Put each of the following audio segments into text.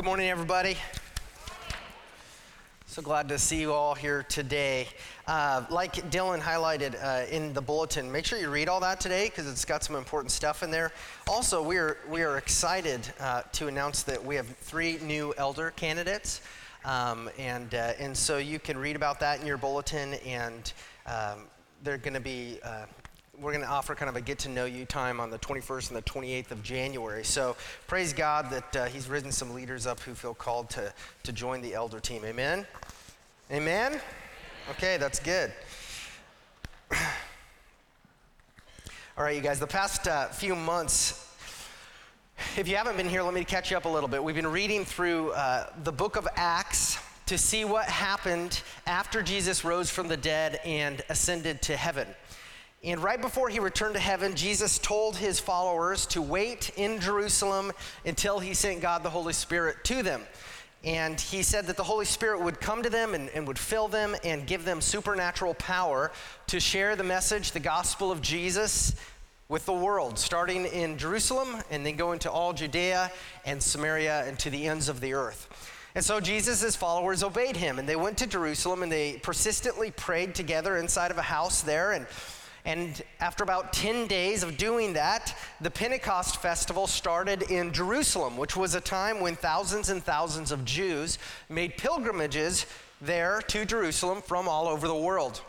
Good morning, everybody. So glad to see you all here today. Uh, like Dylan highlighted uh, in the bulletin, make sure you read all that today because it's got some important stuff in there. Also, we are, we are excited uh, to announce that we have three new elder candidates. Um, and, uh, and so you can read about that in your bulletin, and um, they're going to be uh, we're going to offer kind of a get to know you time on the 21st and the 28th of January. So praise God that uh, He's risen some leaders up who feel called to, to join the elder team. Amen? Amen? Okay, that's good. All right, you guys, the past uh, few months, if you haven't been here, let me catch you up a little bit. We've been reading through uh, the book of Acts to see what happened after Jesus rose from the dead and ascended to heaven. And right before he returned to heaven, Jesus told his followers to wait in Jerusalem until he sent God the Holy Spirit to them. And he said that the Holy Spirit would come to them and, and, would fill them and give them supernatural power to share the message, the gospel of Jesus, with the world, starting in Jerusalem and then going to all Judea and Samaria and to the ends of the earth. And so Jesus' followers obeyed him, and they went to Jerusalem and they persistently prayed together inside of a house there. And and after about 10 days of doing that, the Pentecost festival started in Jerusalem, which was a time when thousands and thousands of Jews made pilgrimages there to Jerusalem from all over the world.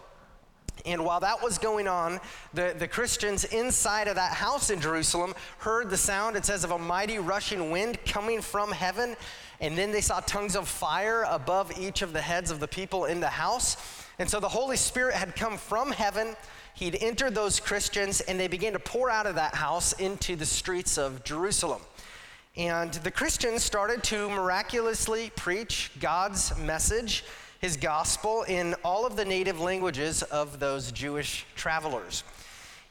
And while that was going on, the, the Christians inside of that house in Jerusalem heard the sound, it says, of a mighty rushing wind coming from heaven. And then they saw tongues of fire above each of the heads of the people in the house. And so the Holy Spirit had come from heaven he'd entered those Christians and they began to pour out of that house into the streets of Jerusalem. And the Christians started to miraculously preach God's message, his gospel, in all of the native languages of those Jewish travelers.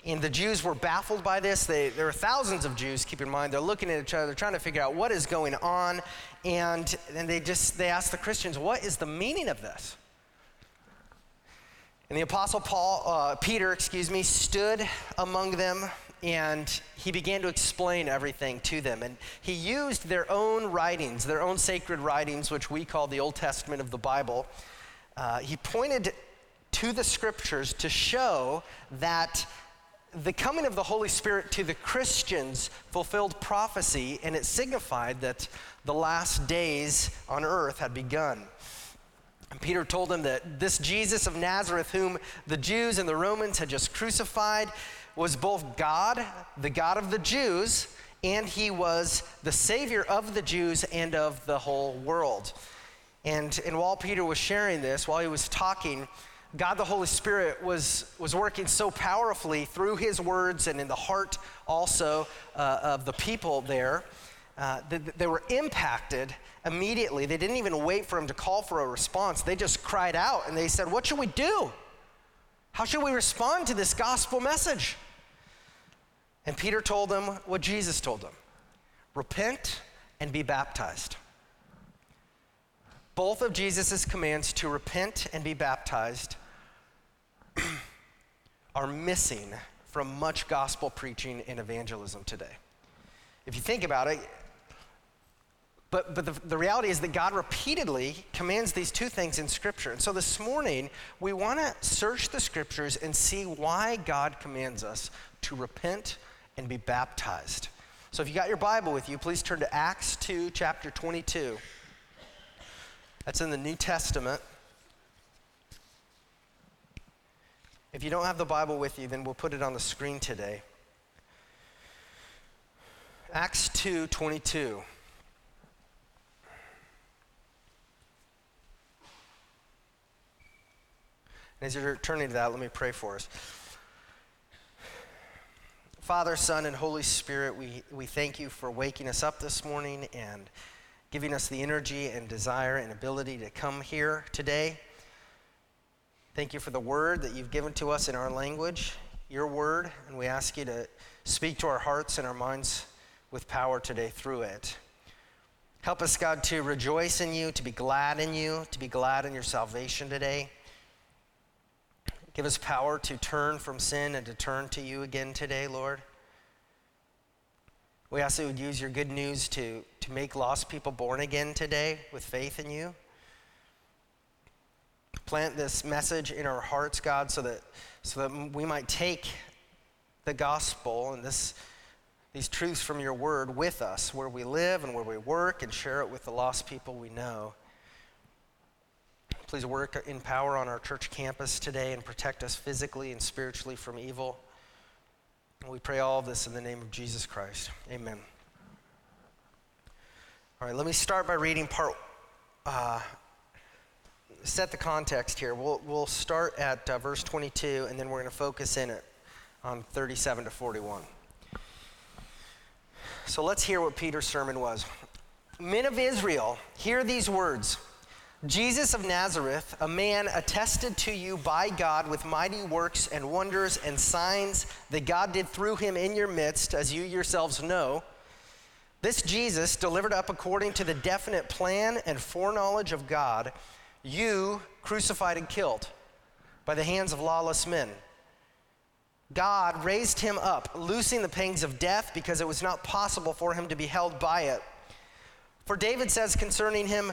And the Jews were baffled by this. They, there were thousands of Jews, keep in mind. They're looking at each other, they're trying to figure out what is going on. And, and they just they asked the Christians, what is the meaning of this? And the apostle Paul, uh, Peter, excuse me, stood among them and he began to explain everything to them. And he used their own writings, their own sacred writings, which we call the Old Testament of the Bible. Uh, he pointed to the scriptures to show that the coming of the Holy Spirit to the Christians fulfilled prophecy, and it signified that the last days on earth had begun. And Peter told them that this Jesus of Nazareth, whom the Jews and the Romans had just crucified, was both God, the God of the Jews, and he was the Savior of the Jews and of the whole world. And, and while Peter was sharing this, while he was talking, God the Holy Spirit was, was working so powerfully through his words and in the heart also uh, of the people there uh, that they were impacted immediately. They didn't even wait for him to call for a response. They just cried out and they said, What should we do? How should we respond to this gospel message? And Peter told them what Jesus told them repent and be baptized. Both of Jesus' commands to repent and be baptized are missing from much gospel preaching and evangelism today. If you think about it, but, but the, the reality is that God repeatedly commands these two things in Scripture. And so this morning, we want to search the Scriptures and see why God commands us to repent and be baptized. So if you got your Bible with you, please turn to Acts 2, chapter 22. That's in the New Testament. If you don't have the Bible with you, then we'll put it on the screen today. Acts 2 22. And as you're turning to that, let me pray for us. Father, Son, and Holy Spirit, we, we thank you for waking us up this morning and giving us the energy and desire and ability to come here today. Thank you for the word that you've given to us in our language, your word, and we ask you to speak to our hearts and our minds with power today through it. Help us, God, to rejoice in you, to be glad in you, to be glad in your salvation today. Give us power to turn from sin and to turn to you again today, Lord. We ask that you would use your good news to, to make lost people born again today with faith in you. Plant this message in our hearts, God, so that, so that we might take the gospel and this, these truths from your word with us where we live and where we work and share it with the lost people we know. Please work in power on our church campus today and protect us physically and spiritually from evil. And we pray all of this in the name of Jesus Christ. Amen. All right, let me start by reading part, uh, set the context here. We'll, we'll start at uh, verse 22, and then we're going to focus in it on 37 to 41. So let's hear what Peter's sermon was. Men of Israel, hear these words. Jesus of Nazareth, a man attested to you by God with mighty works and wonders and signs that God did through him in your midst, as you yourselves know. This Jesus, delivered up according to the definite plan and foreknowledge of God, you crucified and killed by the hands of lawless men. God raised him up, loosing the pangs of death because it was not possible for him to be held by it. For David says concerning him,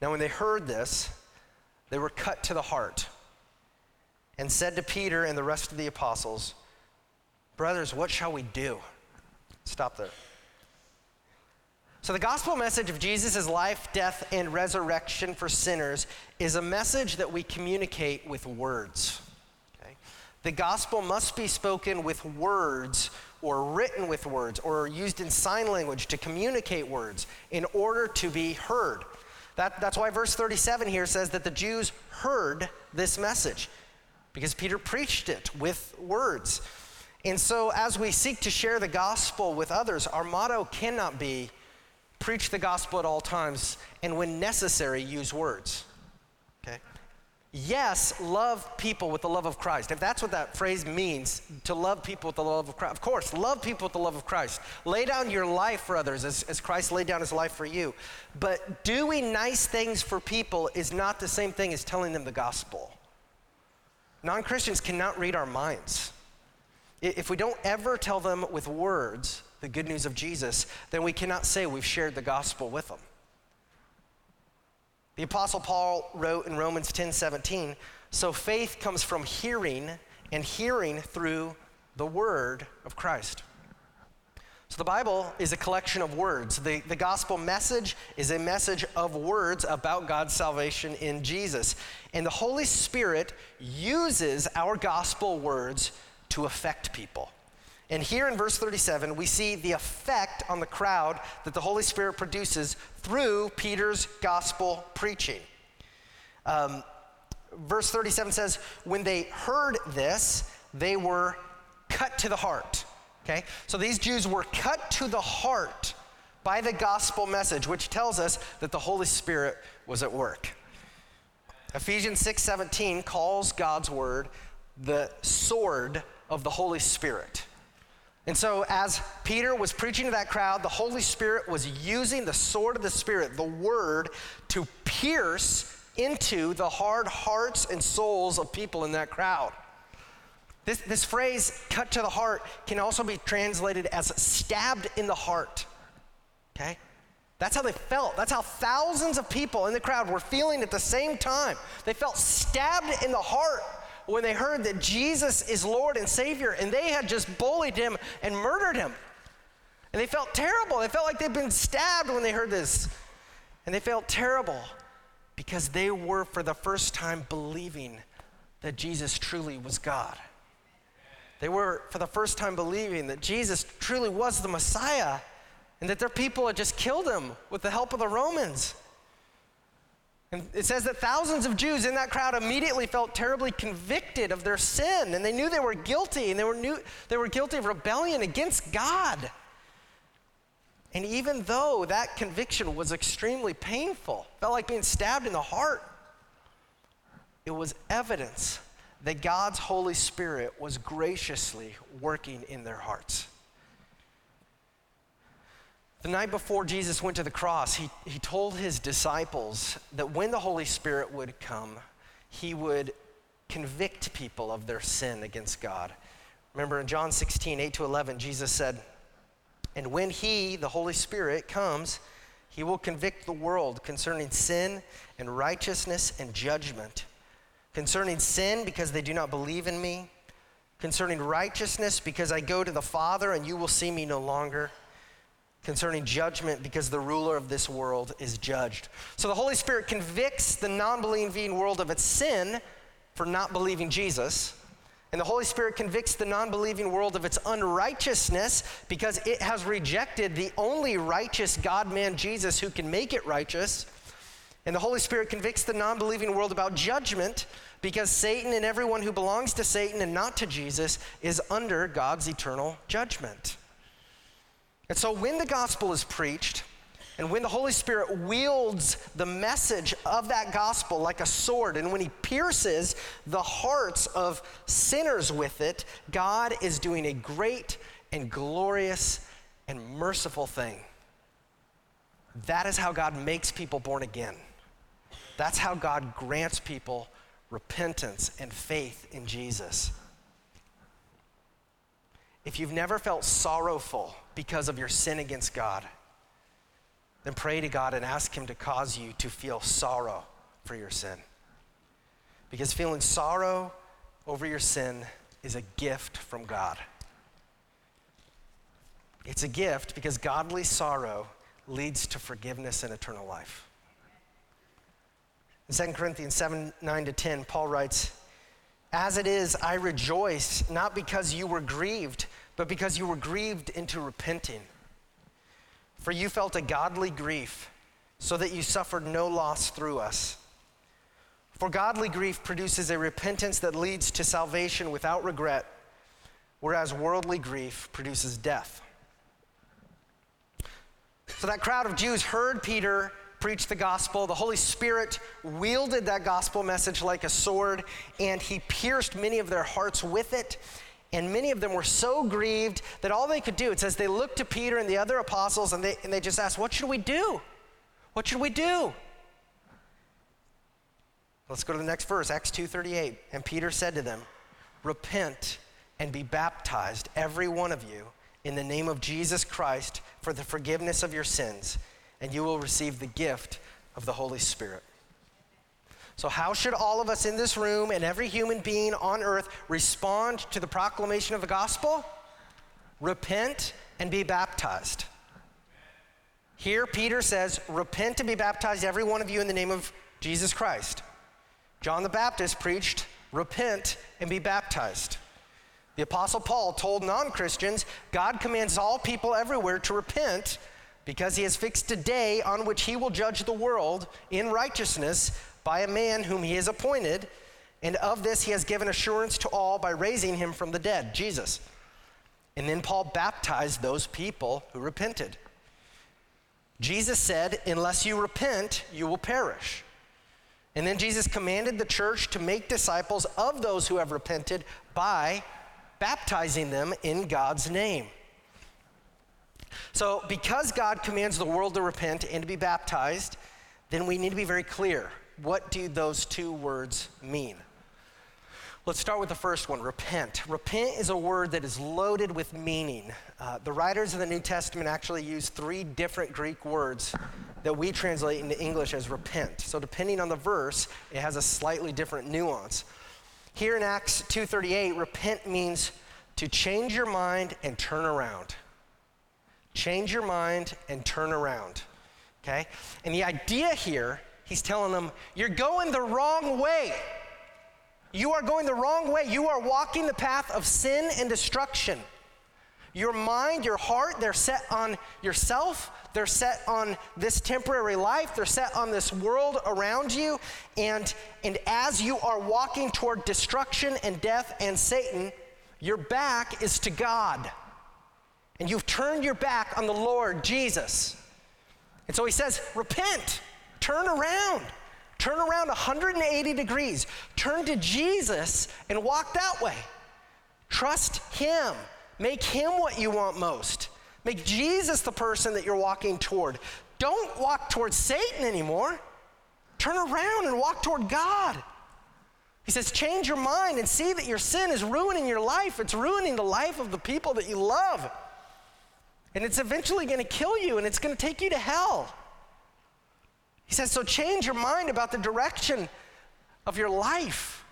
Now, when they heard this, they were cut to the heart and said to Peter and the rest of the apostles, Brothers, what shall we do? Stop there. So, the gospel message of Jesus' life, death, and resurrection for sinners is a message that we communicate with words. Okay? The gospel must be spoken with words or written with words or used in sign language to communicate words in order to be heard. That, that's why verse 37 here says that the Jews heard this message because Peter preached it with words. And so, as we seek to share the gospel with others, our motto cannot be preach the gospel at all times and, when necessary, use words. Yes, love people with the love of Christ. If that's what that phrase means, to love people with the love of Christ, of course, love people with the love of Christ. Lay down your life for others as, as Christ laid down his life for you. But doing nice things for people is not the same thing as telling them the gospel. Non Christians cannot read our minds. If we don't ever tell them with words the good news of Jesus, then we cannot say we've shared the gospel with them. The Apostle Paul wrote in Romans 10 17, so faith comes from hearing, and hearing through the word of Christ. So the Bible is a collection of words. The, the gospel message is a message of words about God's salvation in Jesus. And the Holy Spirit uses our gospel words to affect people. And here in verse 37, we see the effect on the crowd that the Holy Spirit produces through Peter's gospel preaching. Um, verse 37 says, When they heard this, they were cut to the heart. Okay? So these Jews were cut to the heart by the gospel message, which tells us that the Holy Spirit was at work. Ephesians 6:17 calls God's word the sword of the Holy Spirit. And so, as Peter was preaching to that crowd, the Holy Spirit was using the sword of the Spirit, the word, to pierce into the hard hearts and souls of people in that crowd. This, this phrase, cut to the heart, can also be translated as stabbed in the heart. Okay? That's how they felt. That's how thousands of people in the crowd were feeling at the same time. They felt stabbed in the heart when they heard that Jesus is Lord and Savior, and they had just bullied him and murdered him. And they felt terrible. They felt like they'd been stabbed when they heard this. And they felt terrible because they were, for the first time, believing that Jesus truly was God. They were, for the first time, believing that Jesus truly was the Messiah and that their people had just killed him with the help of the Romans. And it says that thousands of Jews in that crowd immediately felt terribly convicted of their sin, and they knew they were guilty, and they were, they were guilty of rebellion against God. And even though that conviction was extremely painful, felt like being stabbed in the heart, it was evidence that God's Holy Spirit was graciously working in their hearts. The night before Jesus went to the cross, he, he told his disciples that when the Holy Spirit would come, he would convict people of their sin against God. Remember in John 16, 8 to 11, Jesus said, And when he, the Holy Spirit, comes, he will convict the world concerning sin and righteousness and judgment. Concerning sin, because they do not believe in me. Concerning righteousness, because I go to the Father and you will see me no longer concerning judgment because the ruler of this world is judged. So the Holy Spirit convicts the non believing world of its sin for not believing Jesus. And the Holy Spirit convicts the non believing world of its unrighteousness because it has rejected the only righteous God man, Jesus, who can make it righteous. And the Holy Spirit convicts the non believing world about judgment because Satan and everyone who belongs to Satan and not to Jesus is under God's eternal judgment. And so when the gospel is preached, and when the Holy Spirit wields the message of that gospel like a sword, and when he pierces the hearts of sinners with it, God is doing a great and glorious and merciful thing. That is how God makes people born again. That's how God grants people repentance and faith in Jesus. If you've never felt sorrowful because of your sin against God, then pray to God and ask Him to cause you to feel sorrow for your sin. Because feeling sorrow over your sin is a gift from God. It's a gift because godly sorrow leads to forgiveness and eternal life. In 2 Corinthians 7 9 to 10, Paul writes, as it is, I rejoice, not because you were grieved, but because you were grieved into repenting. For you felt a godly grief, so that you suffered no loss through us. For godly grief produces a repentance that leads to salvation without regret, whereas worldly grief produces death. So that crowd of Jews heard Peter preached the gospel. The Holy Spirit wielded that gospel message like a sword, and he pierced many of their hearts with it. And many of them were so grieved that all they could do, it says they looked to Peter and the other apostles and they, and they just asked, What should we do? What should we do? Let's go to the next verse, Acts 2:38. And Peter said to them, Repent and be baptized, every one of you, in the name of Jesus Christ for the forgiveness of your sins and you will receive the gift of the Holy Spirit. So, how should all of us in this room and every human being on earth respond to the proclamation of the gospel? Repent and be baptized. Here, Peter says, Repent and be baptized, every one of you, in the name of Jesus Christ. John the Baptist preached, Repent and be baptized. The Apostle Paul told non Christians, God commands all people everywhere to repent because he has fixed a day on which he will judge the world in righteousness by a man whom he has appointed, and of this he has given assurance to all by raising him from the dead, Jesus. And then Paul baptized those people who repented. Jesus said, Unless you repent, you will perish. And then Jesus commanded the church to make disciples of those who have repented by baptizing them in God's name. So, because God commands the world to repent and to be baptized, then we need to be very clear. What do those two words mean? Let's start with the first one repent. Repent is a word that is loaded with meaning. Uh, the writers of the New Testament actually use three different Greek words that we translate into English as repent. So depending on the verse, it has a slightly different nuance. Here in Acts 2:38, repent means to change your mind and turn around. Change your mind and turn around. Okay? And the idea here, he's telling them, you're going the wrong way. You are going the wrong way. You are walking the path of sin and destruction. Your mind, your heart, they're set on yourself. They're set on this temporary life. They're set on this world around you. And, and as you are walking toward destruction and death and Satan, your back is to God. And you've turned your back on the Lord Jesus. And so he says, repent, turn around. Turn around 180 degrees. Turn to Jesus and walk that way. Trust Him. Make Him what you want most. Make Jesus the person that you're walking toward. Don't walk towards Satan anymore. Turn around and walk toward God. He says, change your mind and see that your sin is ruining your life. It's ruining the life of the people that you love. And it's eventually going to kill you and it's going to take you to hell. He says, so change your mind about the direction of your life,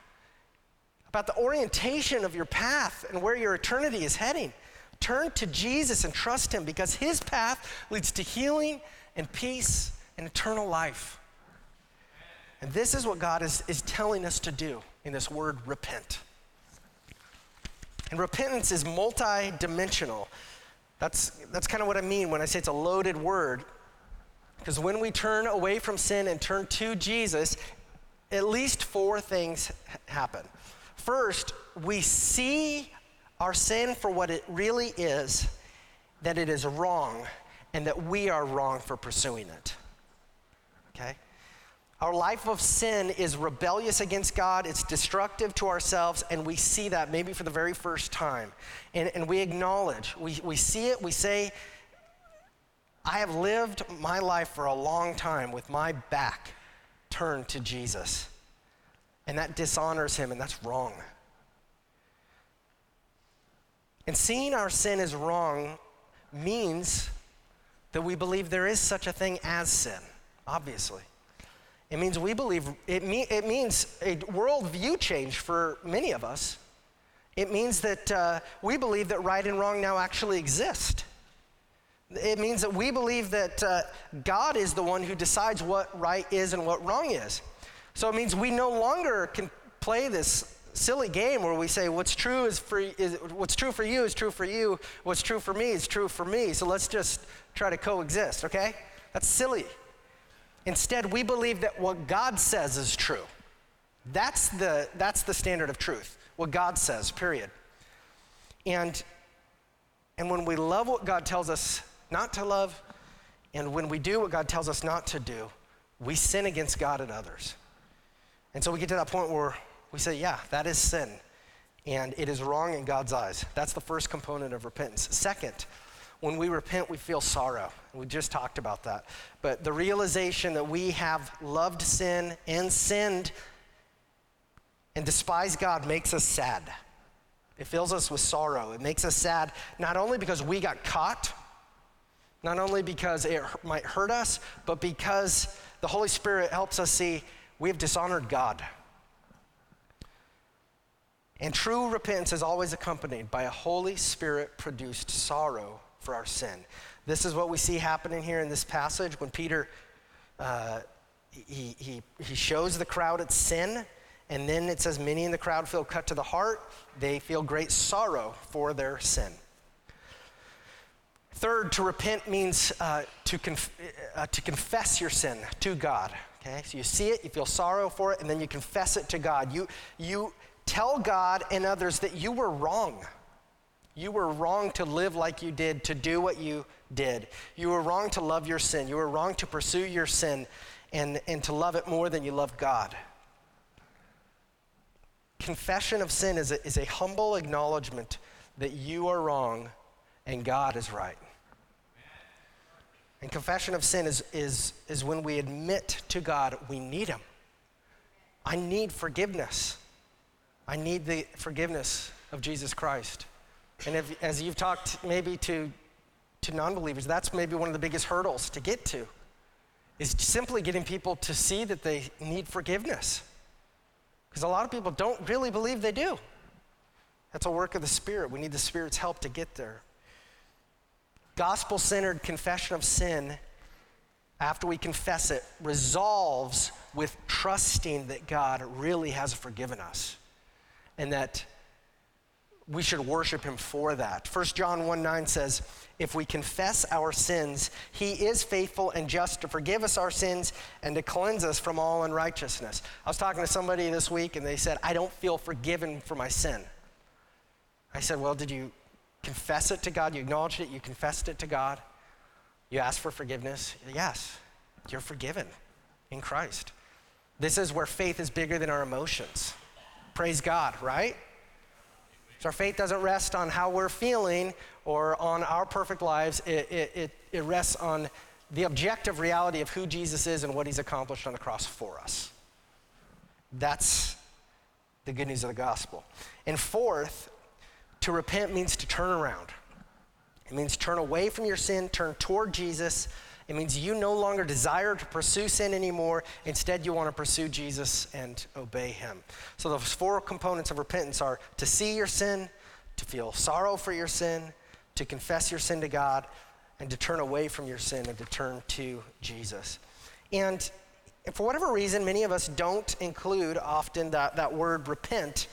about the orientation of your path and where your eternity is heading. Turn to Jesus and trust Him because His path leads to healing and peace and eternal life. And this is what God is, is telling us to do in this word repent. And repentance is multi dimensional. That's, that's kind of what I mean when I say it's a loaded word. Because when we turn away from sin and turn to Jesus, at least four things happen. First, we see our sin for what it really is, that it is wrong, and that we are wrong for pursuing it. Okay? Our life of sin is rebellious against God, it's destructive to ourselves, and we see that maybe for the very first time. And, and we acknowledge, we, we see it, we say, I have lived my life for a long time with my back turned to Jesus. And that dishonors him, and that's wrong. And seeing our sin is wrong means that we believe there is such a thing as sin, obviously. It means we believe, it, me, it means a worldview change for many of us. It means that uh, we believe that right and wrong now actually exist. It means that we believe that uh, God is the one who decides what right is and what wrong is. So it means we no longer can play this silly game where we say what's true is for is, what's true for you is true for you, what's true for me is true for me. So let's just try to coexist, okay? That's silly. Instead, we believe that what God says is true. That's the that's the standard of truth. What God says, period. And and when we love what God tells us not to love. And when we do what God tells us not to do, we sin against God and others. And so we get to that point where we say, yeah, that is sin. And it is wrong in God's eyes. That's the first component of repentance. Second, when we repent, we feel sorrow. We just talked about that. But the realization that we have loved sin and sinned and despised God makes us sad. It fills us with sorrow. It makes us sad not only because we got caught, not only because it might hurt us, but because the Holy Spirit helps us see we have dishonored God. And true repentance is always accompanied by a Holy Spirit produced sorrow for our sin. This is what we see happening here in this passage when Peter uh, he, he, he shows the crowd its sin, and then it says, Many in the crowd feel cut to the heart. They feel great sorrow for their sin. Third, to repent means uh, to, conf- uh, to confess your sin to God. Okay, so you see it, you feel sorrow for it, and then you confess it to God. You, you tell God and others that you were wrong. You were wrong to live like you did, to do what you did. You were wrong to love your sin. You were wrong to pursue your sin and, and to love it more than you love God. Confession of sin is a, is a humble acknowledgement that you are wrong and God is right. And confession of sin is, is, is when we admit to God we need Him. I need forgiveness. I need the forgiveness of Jesus Christ. And if, as you've talked maybe to, to non believers, that's maybe one of the biggest hurdles to get to, is simply getting people to see that they need forgiveness. Because a lot of people don't really believe they do. That's a work of the Spirit. We need the Spirit's help to get there. Gospel centered confession of sin, after we confess it, resolves with trusting that God really has forgiven us and that we should worship him for that. 1 John 1 9 says, If we confess our sins, he is faithful and just to forgive us our sins and to cleanse us from all unrighteousness. I was talking to somebody this week and they said, I don't feel forgiven for my sin. I said, Well, did you confess it to God? You acknowledged it, you confessed it to God, you asked for forgiveness? Yes, you're forgiven in Christ. This is where faith is bigger than our emotions. Praise God, right? So our faith doesn't rest on how we're feeling or on our perfect lives. It, it, it, it rests on the objective reality of who Jesus is and what he's accomplished on the cross for us. That's the good news of the gospel. And fourth, to repent means to turn around. It means turn away from your sin, turn toward Jesus, it means you no longer desire to pursue sin anymore. Instead, you want to pursue Jesus and obey him. So, those four components of repentance are to see your sin, to feel sorrow for your sin, to confess your sin to God, and to turn away from your sin and to turn to Jesus. And for whatever reason, many of us don't include often that, that word repent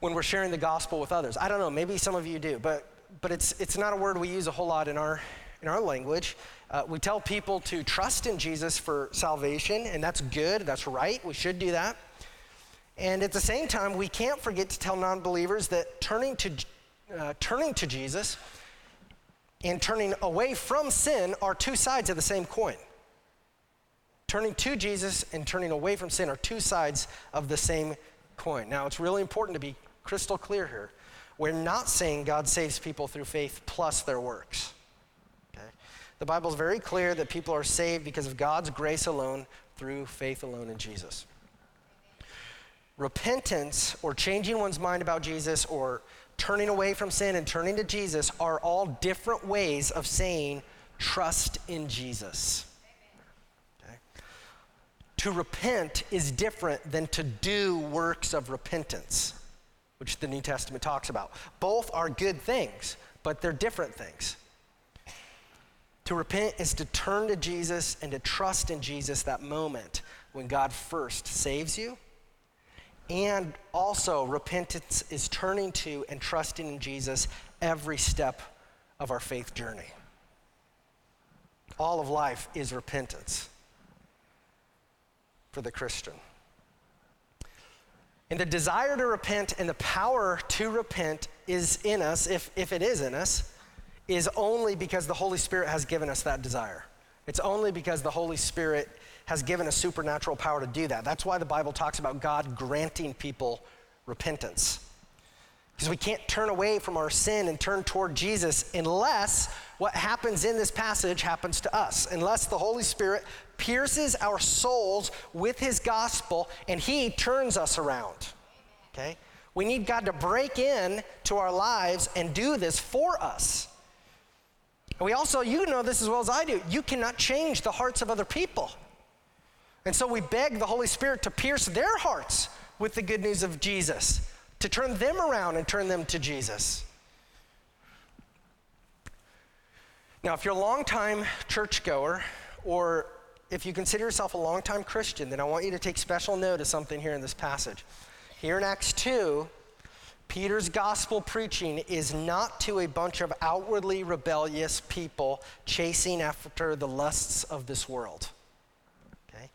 when we're sharing the gospel with others. I don't know, maybe some of you do, but, but it's, it's not a word we use a whole lot in our, in our language. Uh, we tell people to trust in Jesus for salvation, and that's good, that's right, we should do that. And at the same time, we can't forget to tell non believers that turning to, uh, turning to Jesus and turning away from sin are two sides of the same coin. Turning to Jesus and turning away from sin are two sides of the same coin. Now, it's really important to be crystal clear here. We're not saying God saves people through faith plus their works. The Bible is very clear that people are saved because of God's grace alone through faith alone in Jesus. Repentance or changing one's mind about Jesus or turning away from sin and turning to Jesus are all different ways of saying trust in Jesus. Okay? To repent is different than to do works of repentance, which the New Testament talks about. Both are good things, but they're different things. To repent is to turn to Jesus and to trust in Jesus that moment when God first saves you. And also, repentance is turning to and trusting in Jesus every step of our faith journey. All of life is repentance for the Christian. And the desire to repent and the power to repent is in us, if, if it is in us, is only because the Holy Spirit has given us that desire. It's only because the Holy Spirit has given us supernatural power to do that. That's why the Bible talks about God granting people repentance. Because we can't turn away from our sin and turn toward Jesus unless what happens in this passage happens to us, unless the Holy Spirit pierces our souls with his gospel and he turns us around. Okay? We need God to break in to our lives and do this for us. And we also, you know this as well as I do, you cannot change the hearts of other people. And so we beg the Holy Spirit to pierce their hearts with the good news of Jesus, to turn them around and turn them to Jesus. Now, if you're a longtime churchgoer, or if you consider yourself a longtime Christian, then I want you to take special note of something here in this passage. Here in Acts 2, Peter's gospel preaching is not to a bunch of outwardly rebellious people chasing after the lusts of this world. Okay?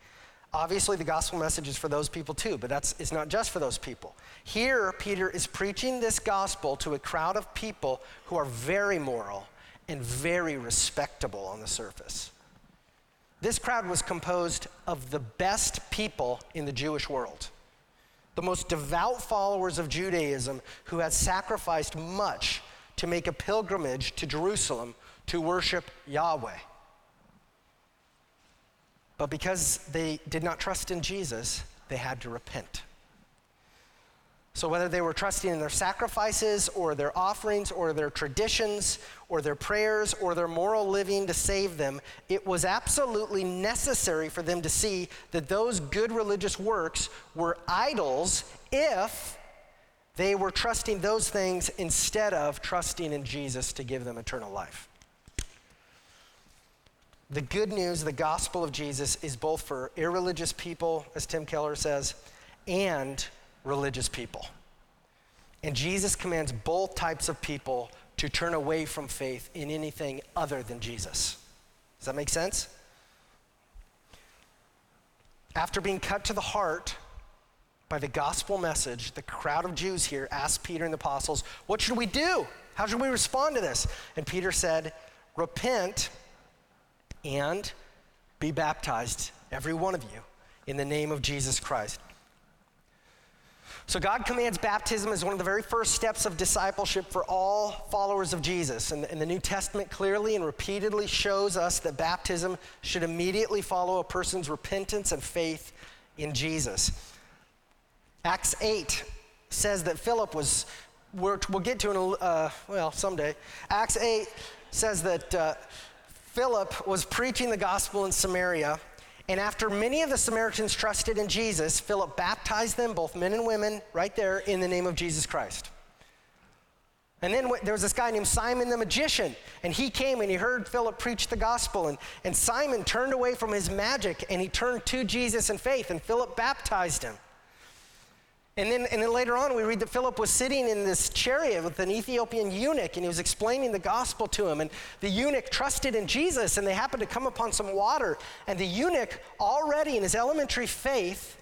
Obviously, the gospel message is for those people too, but that's, it's not just for those people. Here, Peter is preaching this gospel to a crowd of people who are very moral and very respectable on the surface. This crowd was composed of the best people in the Jewish world the most devout followers of Judaism who had sacrificed much to make a pilgrimage to Jerusalem to worship Yahweh. But because they did not trust in Jesus, they had to repent. So, whether they were trusting in their sacrifices or their offerings or their traditions or their prayers or their moral living to save them, it was absolutely necessary for them to see that those good religious works were idols if they were trusting those things instead of trusting in Jesus to give them eternal life. The good news, the gospel of Jesus, is both for irreligious people, as Tim Keller says, and religious people. And Jesus commands both types of people to turn away from faith in anything other than Jesus. Does that make sense? After being cut to the heart by the gospel message, the crowd of Jews here asked Peter and the apostles, What should we do? How should we respond to this? And Peter said, Repent and be baptized, every one of you, in the name of Jesus Christ. So, God commands baptism as one of the very first steps of discipleship for all followers of Jesus. And, and, the New Testament clearly and repeatedly shows us that baptism should immediately follow a person's repentance and faith in Jesus. Acts 8 says that Philip was, we'll get to a, uh, well, someday. Acts 8 says that uh, Philip was preaching the gospel in Samaria and after many of the Samaritans trusted in Jesus, Philip baptized them, both men and women, right there in the name of Jesus Christ. And then there was this guy named Simon the magician, and he came and he heard Philip preach the gospel. And, and Simon turned away from his magic and he turned to Jesus in faith, and Philip baptized him. And then, and then later on, we read that Philip was sitting in this chariot with an Ethiopian eunuch, and he was explaining the gospel to him. And the eunuch trusted in Jesus, and they happened to come upon some water. And the eunuch, already in his elementary faith,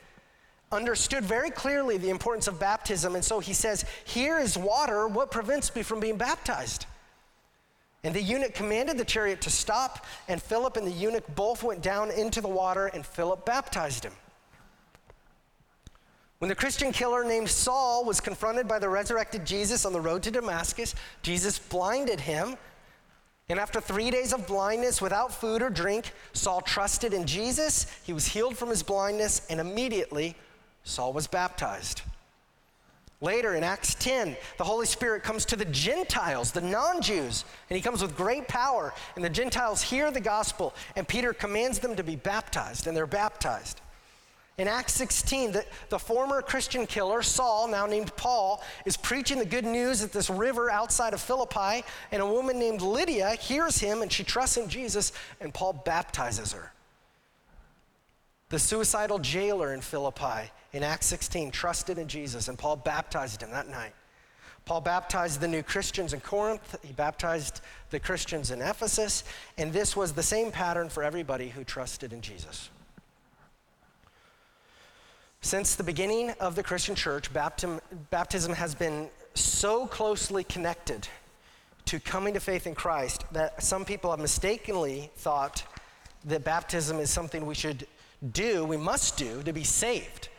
understood very clearly the importance of baptism. And so he says, Here is water. What prevents me from being baptized? And the eunuch commanded the chariot to stop, and Philip and the eunuch both went down into the water, and Philip baptized him. When the Christian killer named Saul was confronted by the resurrected Jesus on the road to Damascus, Jesus blinded him. And after three days of blindness without food or drink, Saul trusted in Jesus. He was healed from his blindness, and immediately Saul was baptized. Later in Acts 10, the Holy Spirit comes to the Gentiles, the non Jews, and he comes with great power. And the Gentiles hear the gospel, and Peter commands them to be baptized, and they're baptized. In Acts 16, the, the former Christian killer, Saul, now named Paul, is preaching the good news at this river outside of Philippi, and a woman named Lydia hears him and she trusts in Jesus, and Paul baptizes her. The suicidal jailer in Philippi in Acts 16 trusted in Jesus, and Paul baptized him that night. Paul baptized the new Christians in Corinth, he baptized the Christians in Ephesus, and this was the same pattern for everybody who trusted in Jesus. Since the beginning of the Christian church, baptism, baptism has been so closely connected to coming to faith in Christ that some people have mistakenly thought that baptism is something we should do, we must do to be saved.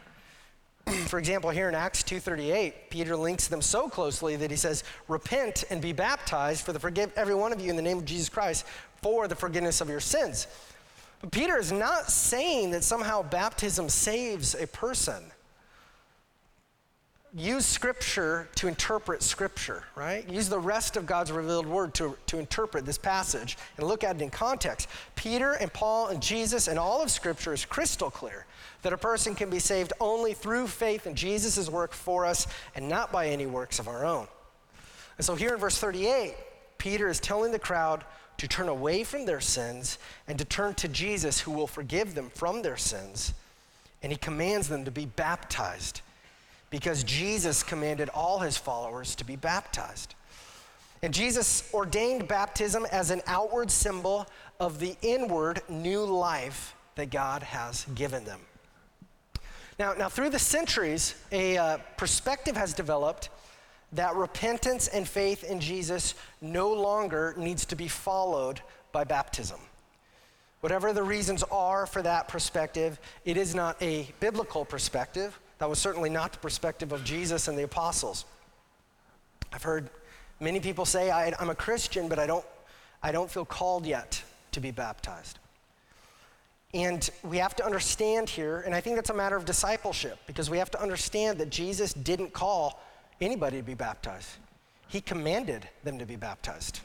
For example, here in Acts 2:38, Peter links them so closely that he says, "Repent and be baptized for the forgive every one of you in the name of Jesus Christ for the forgiveness of your sins." But Peter is not saying that somehow baptism saves a person. Use scripture to interpret scripture, right? Use the rest of God's revealed word to, to interpret this passage and look at it in context. Peter and Paul and Jesus and all of scripture is crystal clear that a person can be saved only through faith in Jesus' work for us and not by any works of our own. And so here in verse 38, Peter is telling the crowd to turn away from their sins and to turn to Jesus who will forgive them from their sins. And he commands them to be baptized because Jesus commanded all his followers to be baptized. And Jesus ordained baptism as an outward symbol of the inward new life that God has given them. Now, now through the centuries, a uh, perspective has developed that repentance and faith in Jesus no longer needs to be followed by baptism. Whatever the reasons are for that perspective, it is not a biblical perspective. That was certainly not the perspective of Jesus and the apostles. I've heard many people say, I, am a Christian, but I don't, I don't feel called yet to be baptized. And we have to understand here, and I think that's a matter of discipleship, because we have to understand that Jesus didn't call anybody to be baptized, He commanded them to be baptized.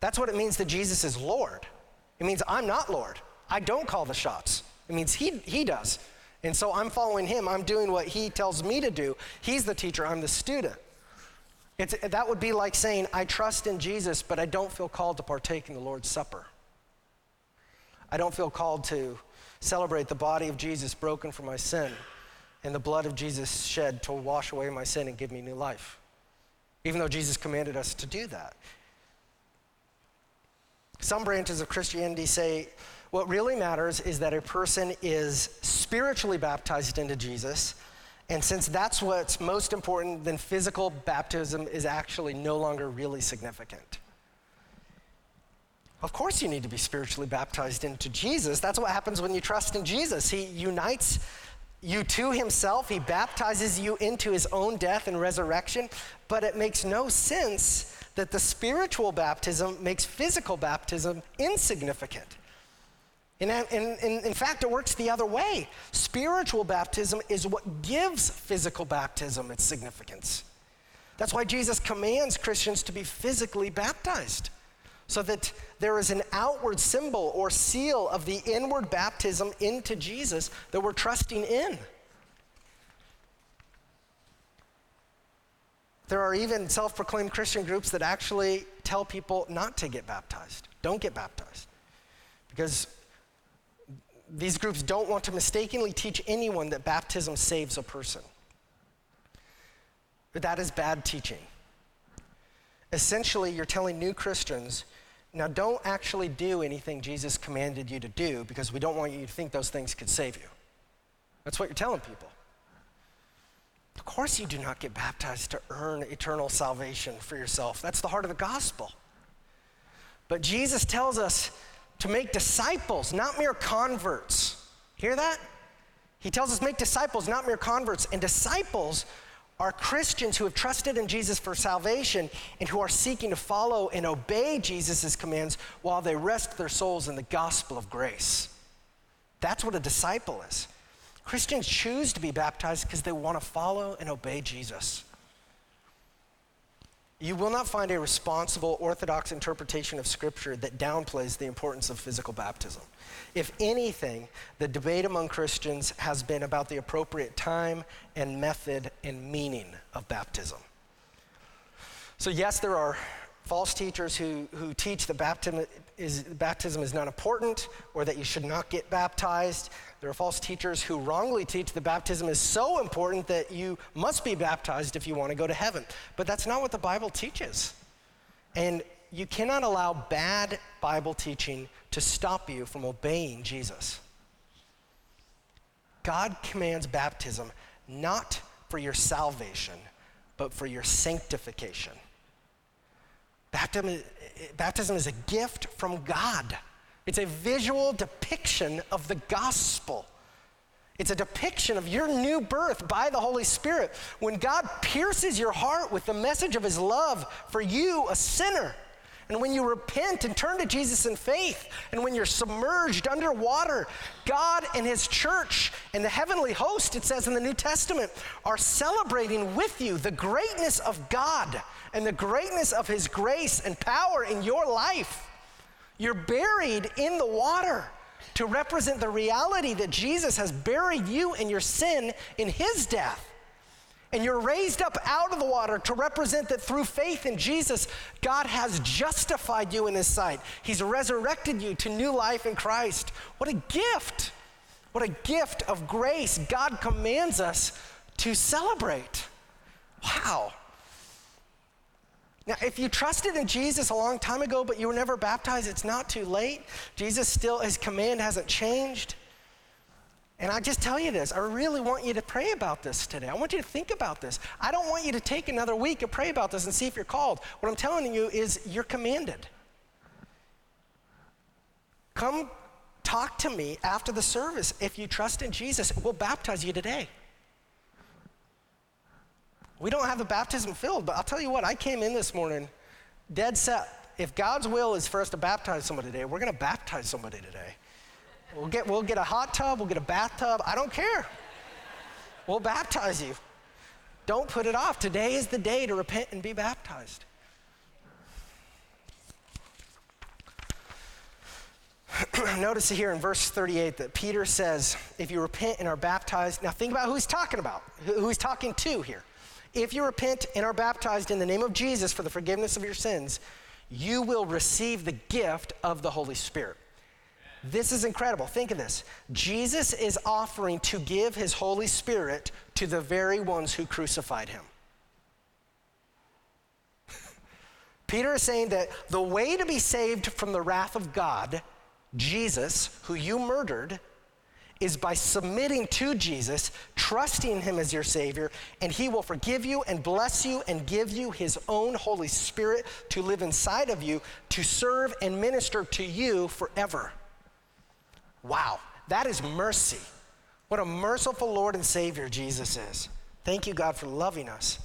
That's what it means that Jesus is Lord. It means I'm not Lord. I don't call the shots. It means He, he does. And so I'm following Him. I'm doing what He tells me to do. He's the teacher, I'm the student. It's, that would be like saying, I trust in Jesus, but I don't feel called to partake in the Lord's Supper. I don't feel called to celebrate the body of Jesus broken for my sin and the blood of Jesus shed to wash away my sin and give me new life. Even though Jesus commanded us to do that. Some branches of Christianity say what really matters is that a person is spiritually baptized into Jesus. And since that's what's most important, then physical baptism is actually no longer really significant. Of course, you need to be spiritually baptized into Jesus. That's what happens when you trust in Jesus. He unites you to himself, he baptizes you into his own death and resurrection. But it makes no sense that the spiritual baptism makes physical baptism insignificant. And in, in, in fact, it works the other way. Spiritual baptism is what gives physical baptism its significance. That's why Jesus commands Christians to be physically baptized so that there is an outward symbol or seal of the inward baptism into Jesus that we're trusting in. There are even self proclaimed Christian groups that actually tell people not to get baptized. Don't get baptized. Because these groups don't want to mistakenly teach anyone that baptism saves a person. But that is bad teaching. Essentially, you're telling new Christians now, don't actually do anything Jesus commanded you to do because we don't want you to think those things could save you. That's what you're telling people. Of course, you do not get baptized to earn eternal salvation for yourself. That's the heart of the gospel. But Jesus tells us to make disciples, not mere converts. Hear that? He tells us make disciples, not mere converts. And disciples are Christians who have trusted in Jesus for salvation and who are seeking to follow and obey Jesus' commands while they rest their souls in the gospel of grace. That's what a disciple is. Christians choose to be baptized because they want to follow and obey Jesus. You will not find a responsible Orthodox interpretation of Scripture that downplays the importance of physical baptism. If anything, the debate among Christians has been about the appropriate time and method and meaning of baptism. So, yes, there are false teachers who, who teach that baptism is, baptism is not important or that you should not get baptized. There are false teachers who wrongly teach that baptism is so important that you must be baptized if you want to go to heaven. But that's not what the Bible teaches. And you cannot allow bad Bible teaching to stop you from obeying Jesus. God commands baptism not for your salvation, but for your sanctification. Baptism, baptism is a gift from God. It's a visual depiction of the gospel. It's a depiction of your new birth by the Holy Spirit. When God pierces your heart with the message of his love for you, a sinner, and when you repent and turn to Jesus in faith, and when you're submerged underwater, God and His church and the heavenly host, it says in the New Testament, are celebrating with you the greatness of God and the greatness of His grace and power in your life. You're buried in the water to represent the reality that Jesus has buried you and your sin in His death and you're raised up out of the water to represent that through faith in Jesus, God has justified you in His sight. He's resurrected you to new life in Christ. What a gift! What a gift of grace God commands us to celebrate. Wow. Now, if you trusted in Jesus a long time ago, but you were never baptized, it's not too late. Jesus still, his command hasn't changed. And I just tell you this, I really want you to pray about this today. I want you to think about this. I don't want you to take another week and pray about this and see if you're called. What I'm telling you is you're commanded. Come talk to me after the service. If you trust in Jesus, we'll baptize you today. We don't have the baptism filled, but I'll tell you what, I came in this morning dead set. If God's will is for us to baptize somebody today, we're going to baptize somebody today. We'll get, we'll get a hot tub, we'll get a bathtub. I don't care. We'll baptize you. Don't put it off. Today is the day to repent and be baptized. Notice here in verse 38 that Peter says, if you repent and are baptized, now think about who he's talking about, who he's talking to here. If you repent and are baptized in the name of Jesus for the forgiveness of your sins, you will receive the gift of the Holy Spirit. This is incredible. Think of this. Jesus is offering to give his Holy Spirit to the very ones who crucified him. Peter is saying that the way to be saved from the wrath of God Jesus, who you murdered, is by submitting to Jesus, trusting him as your Savior, and he will forgive you and bless you and give you his own Holy Spirit to live inside of you, to serve and minister to you forever. Wow, that is mercy. What a merciful Lord and Savior Jesus is. Thank you, God, for loving us.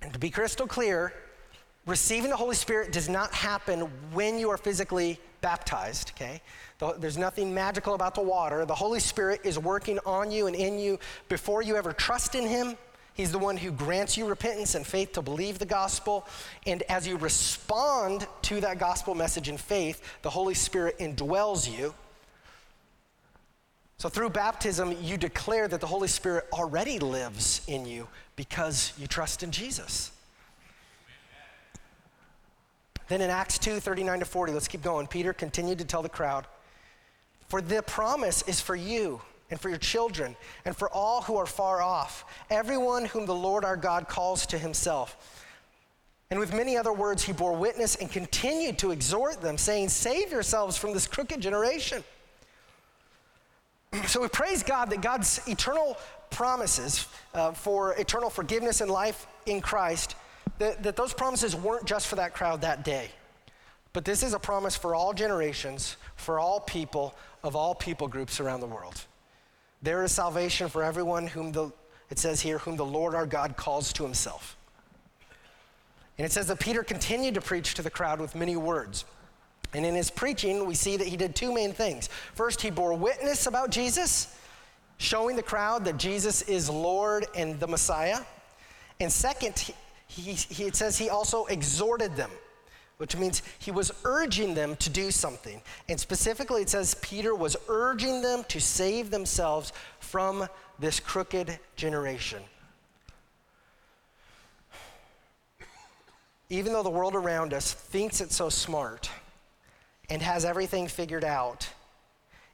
And to be crystal clear, receiving the Holy Spirit does not happen when you are physically baptized, okay? There's nothing magical about the water. The Holy Spirit is working on you and in you before you ever trust in Him. He's the one who grants you repentance and faith to believe the gospel. And as you respond to that gospel message in faith, the Holy Spirit indwells you. So through baptism, you declare that the Holy Spirit already lives in you because you trust in Jesus. Then in Acts 2 39 to 40, let's keep going. Peter continued to tell the crowd, For the promise is for you and for your children and for all who are far off, everyone whom the Lord our God calls to himself. And with many other words, he bore witness and continued to exhort them, saying, Save yourselves from this crooked generation. So we praise God that God's eternal promises uh, for eternal forgiveness and life in Christ that, that those promises weren't just for that crowd that day, but this is a promise for all generations, for all people of all people groups around the world. There is salvation for everyone whom the, it says here, whom the Lord our God calls to himself. And it says that Peter continued to preach to the crowd with many words. And in his preaching, we see that he did two main things. First, he bore witness about Jesus, showing the crowd that Jesus is Lord and the Messiah. And second, he, he, it says he also exhorted them, which means he was urging them to do something. And specifically, it says Peter was urging them to save themselves from this crooked generation. Even though the world around us thinks it's so smart and has everything figured out,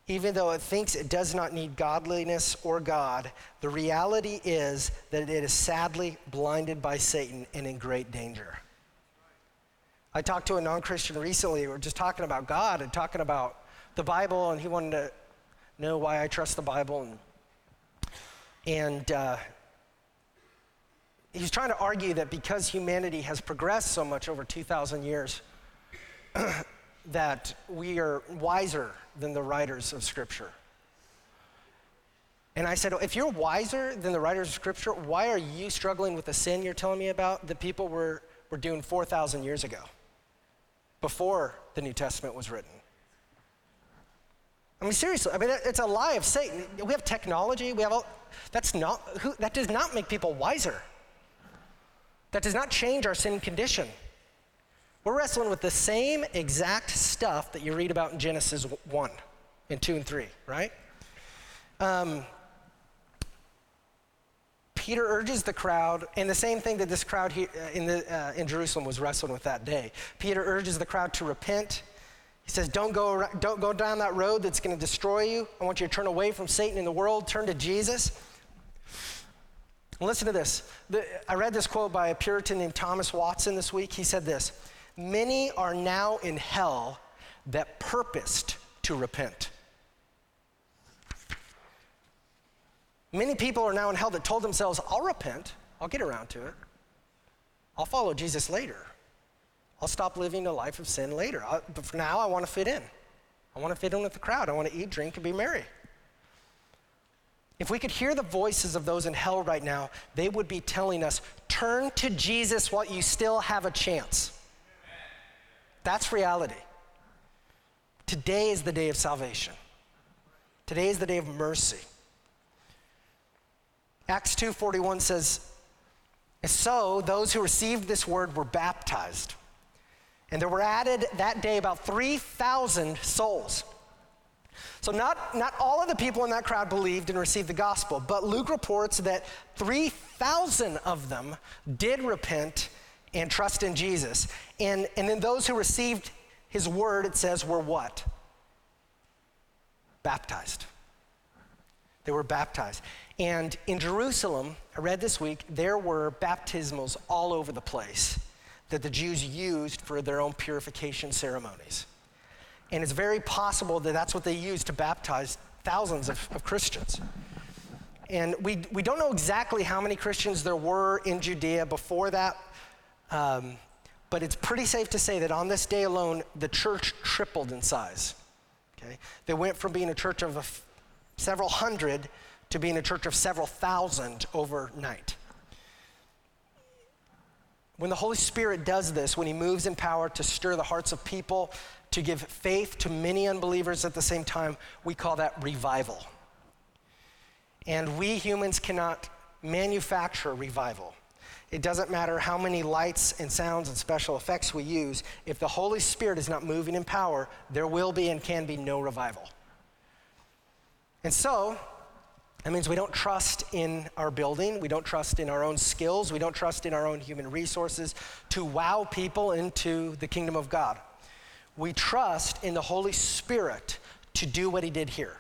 even though it thinks it does not need godliness or God, the reality is that it is sadly blinded by Satan and in great danger. I talked to a non Christian recently. We were just talking about God and talking about the Bible, and he wanted to know why I trust the Bible. And, and uh, he's trying to argue that because humanity has progressed so much over 2,000 years, that we are wiser than the writers of Scripture. And I said, if you're wiser than the writers of Scripture, why are you struggling with the sin you're telling me about that people were, were doing 4,000 years ago, before the New Testament was written? I mean, seriously, I mean, it's a lie of Satan. We have technology, we have all, that's not, who, that does not make people wiser. That does not change our sin condition. We're wrestling with the same exact stuff that you read about in Genesis 1 and 2 and 3, right? Um, Peter urges the crowd, and the same thing that this crowd here uh, in, the, uh, in Jerusalem was wrestling with that day. Peter urges the crowd to repent. He says, don't go, don't go down that road that's going to destroy you. I want you to turn away from Satan in the world, turn to Jesus. listen to this. The, I read this quote by a Puritan named Thomas Watson this week. He said this Many are now in hell that purposed to repent. Many people are now in hell that told themselves, I'll repent, I'll get around to it, I'll follow Jesus later. I'll stop living a life of sin later. I, but for now, I want to fit in. I want to fit in with the crowd. I want to eat, drink, and be merry. If we could hear the voices of those in hell right now, they would be telling us, turn to Jesus while you still have a chance. That's reality. Today is the day of salvation. Today is the day of mercy. Acts 2:41 says, "So those who received this word were baptized. And there were added that day about 3,000 souls." So, not, not all of the people in that crowd believed and received the gospel, but Luke reports that 3,000 of them did repent and trust in Jesus. And, and then those who received his word, it says, were what? Baptized. They were baptized. And in Jerusalem, I read this week, there were baptismals all over the place that the Jews used for their own purification ceremonies. And it's very possible that that's what they used to baptize thousands of, of Christians. And we, we don't know exactly how many Christians there were in Judea before that, um, but it's pretty safe to say that on this day alone, the church tripled in size. Okay? They went from being a church of a f- several hundred to being a church of several thousand overnight. When the Holy Spirit does this, when He moves in power to stir the hearts of people, to give faith to many unbelievers at the same time, we call that revival. And we humans cannot manufacture revival. It doesn't matter how many lights and sounds and special effects we use, if the Holy Spirit is not moving in power, there will be and can be no revival. And so, that means we don't trust in our building, we don't trust in our own skills, we don't trust in our own human resources to wow people into the kingdom of God we trust in the Holy Spirit to do what he did here.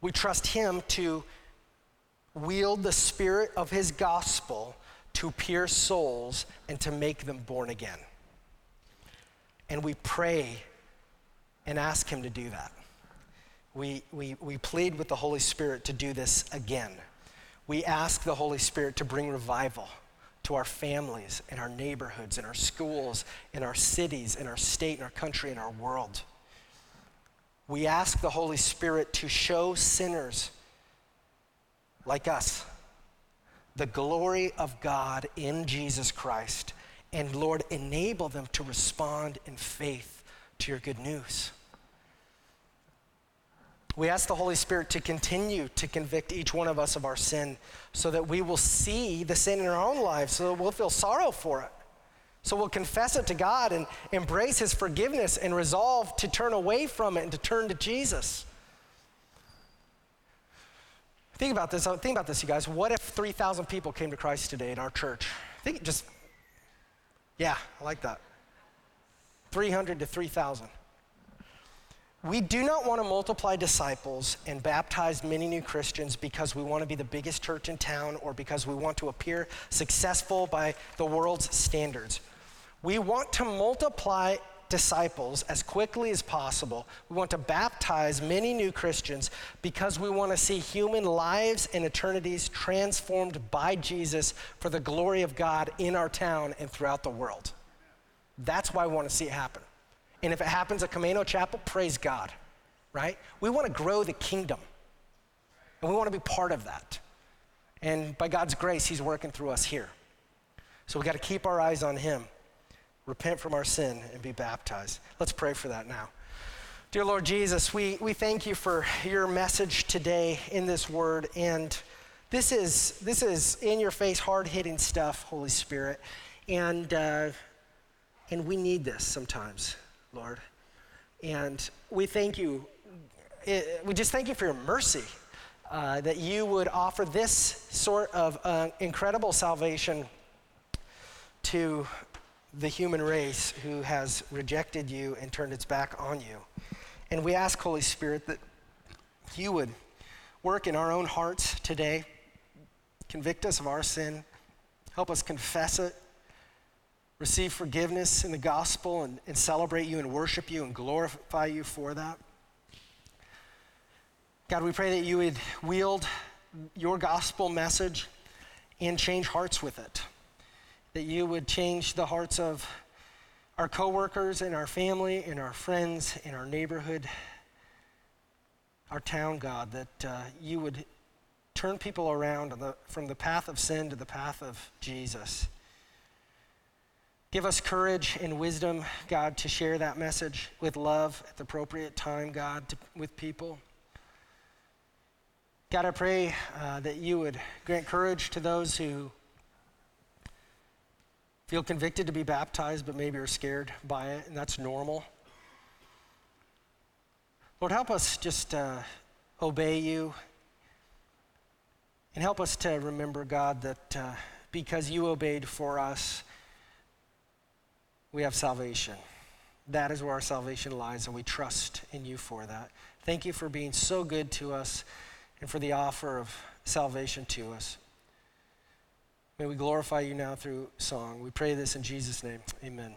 We trust him to wield the spirit of his gospel to pierce souls and to make them born again. And we pray and ask him to do that. We, we, we plead with the Holy Spirit to do this again. We ask the Holy Spirit to bring revival to our families and our neighborhoods and our schools and our cities and our state and our country and our world. We ask the Holy Spirit to show sinners like us the glory of God in Jesus Christ and Lord, enable them to respond in faith to your good news. We ask the Holy Spirit to continue to convict each one of us of our sin so that we will see the sin in our own lives, so that we'll feel sorrow for it. So we'll confess it to God and embrace His forgiveness and resolve to turn away from it and to turn to Jesus. Think about this. Think about this, you guys. What if 3,000 people came to Christ today in our church? Think it just, yeah, I like that. 300 to 3,000. We do not want to multiply disciples and baptize many new Christians because we want to be the biggest church in town or because we want to appear successful by the world's standards. We want to multiply disciples as quickly as possible. We want to baptize many new Christians because we want to see human lives and eternities transformed by Jesus for the glory of God in our town and throughout the world. That's why we want to see it happen. And if it happens at Camino Chapel, praise God, right? We want to grow the kingdom. And we want to be part of that. And by God's grace, He's working through us here. So we got to keep our eyes on Him, repent from our sin, and be baptized. Let's pray for that now. Dear Lord Jesus, we, we thank you for your message today in this word. And this is, this is in your face, hard hitting stuff, Holy Spirit. And, uh, and we need this sometimes. Lord. And we thank you. We just thank you for your mercy uh, that you would offer this sort of uh, incredible salvation to the human race who has rejected you and turned its back on you. And we ask, Holy Spirit, that you would work in our own hearts today, convict us of our sin, help us confess it, receive forgiveness in the gospel and, and celebrate you and worship you and glorify you for that. God, we pray that you would wield your gospel message and change hearts with it. That you would change the hearts of our coworkers and our family and our friends and our neighborhood, our town, God, that uh, you would turn people around the, from the path of sin to the path of Jesus Give us courage and wisdom, God, to share that message with love at the appropriate time, God, to, with people. God, I pray uh, that you would grant courage to those who feel convicted to be baptized, but maybe are scared by it, and that's normal. Lord, help us just uh, obey you and help us to remember, God, that uh, because you obeyed for us, we have salvation. That is where our salvation lies, and we trust in you for that. Thank you for being so good to us and for the offer of salvation to us. May we glorify you now through song. We pray this in Jesus' name. Amen.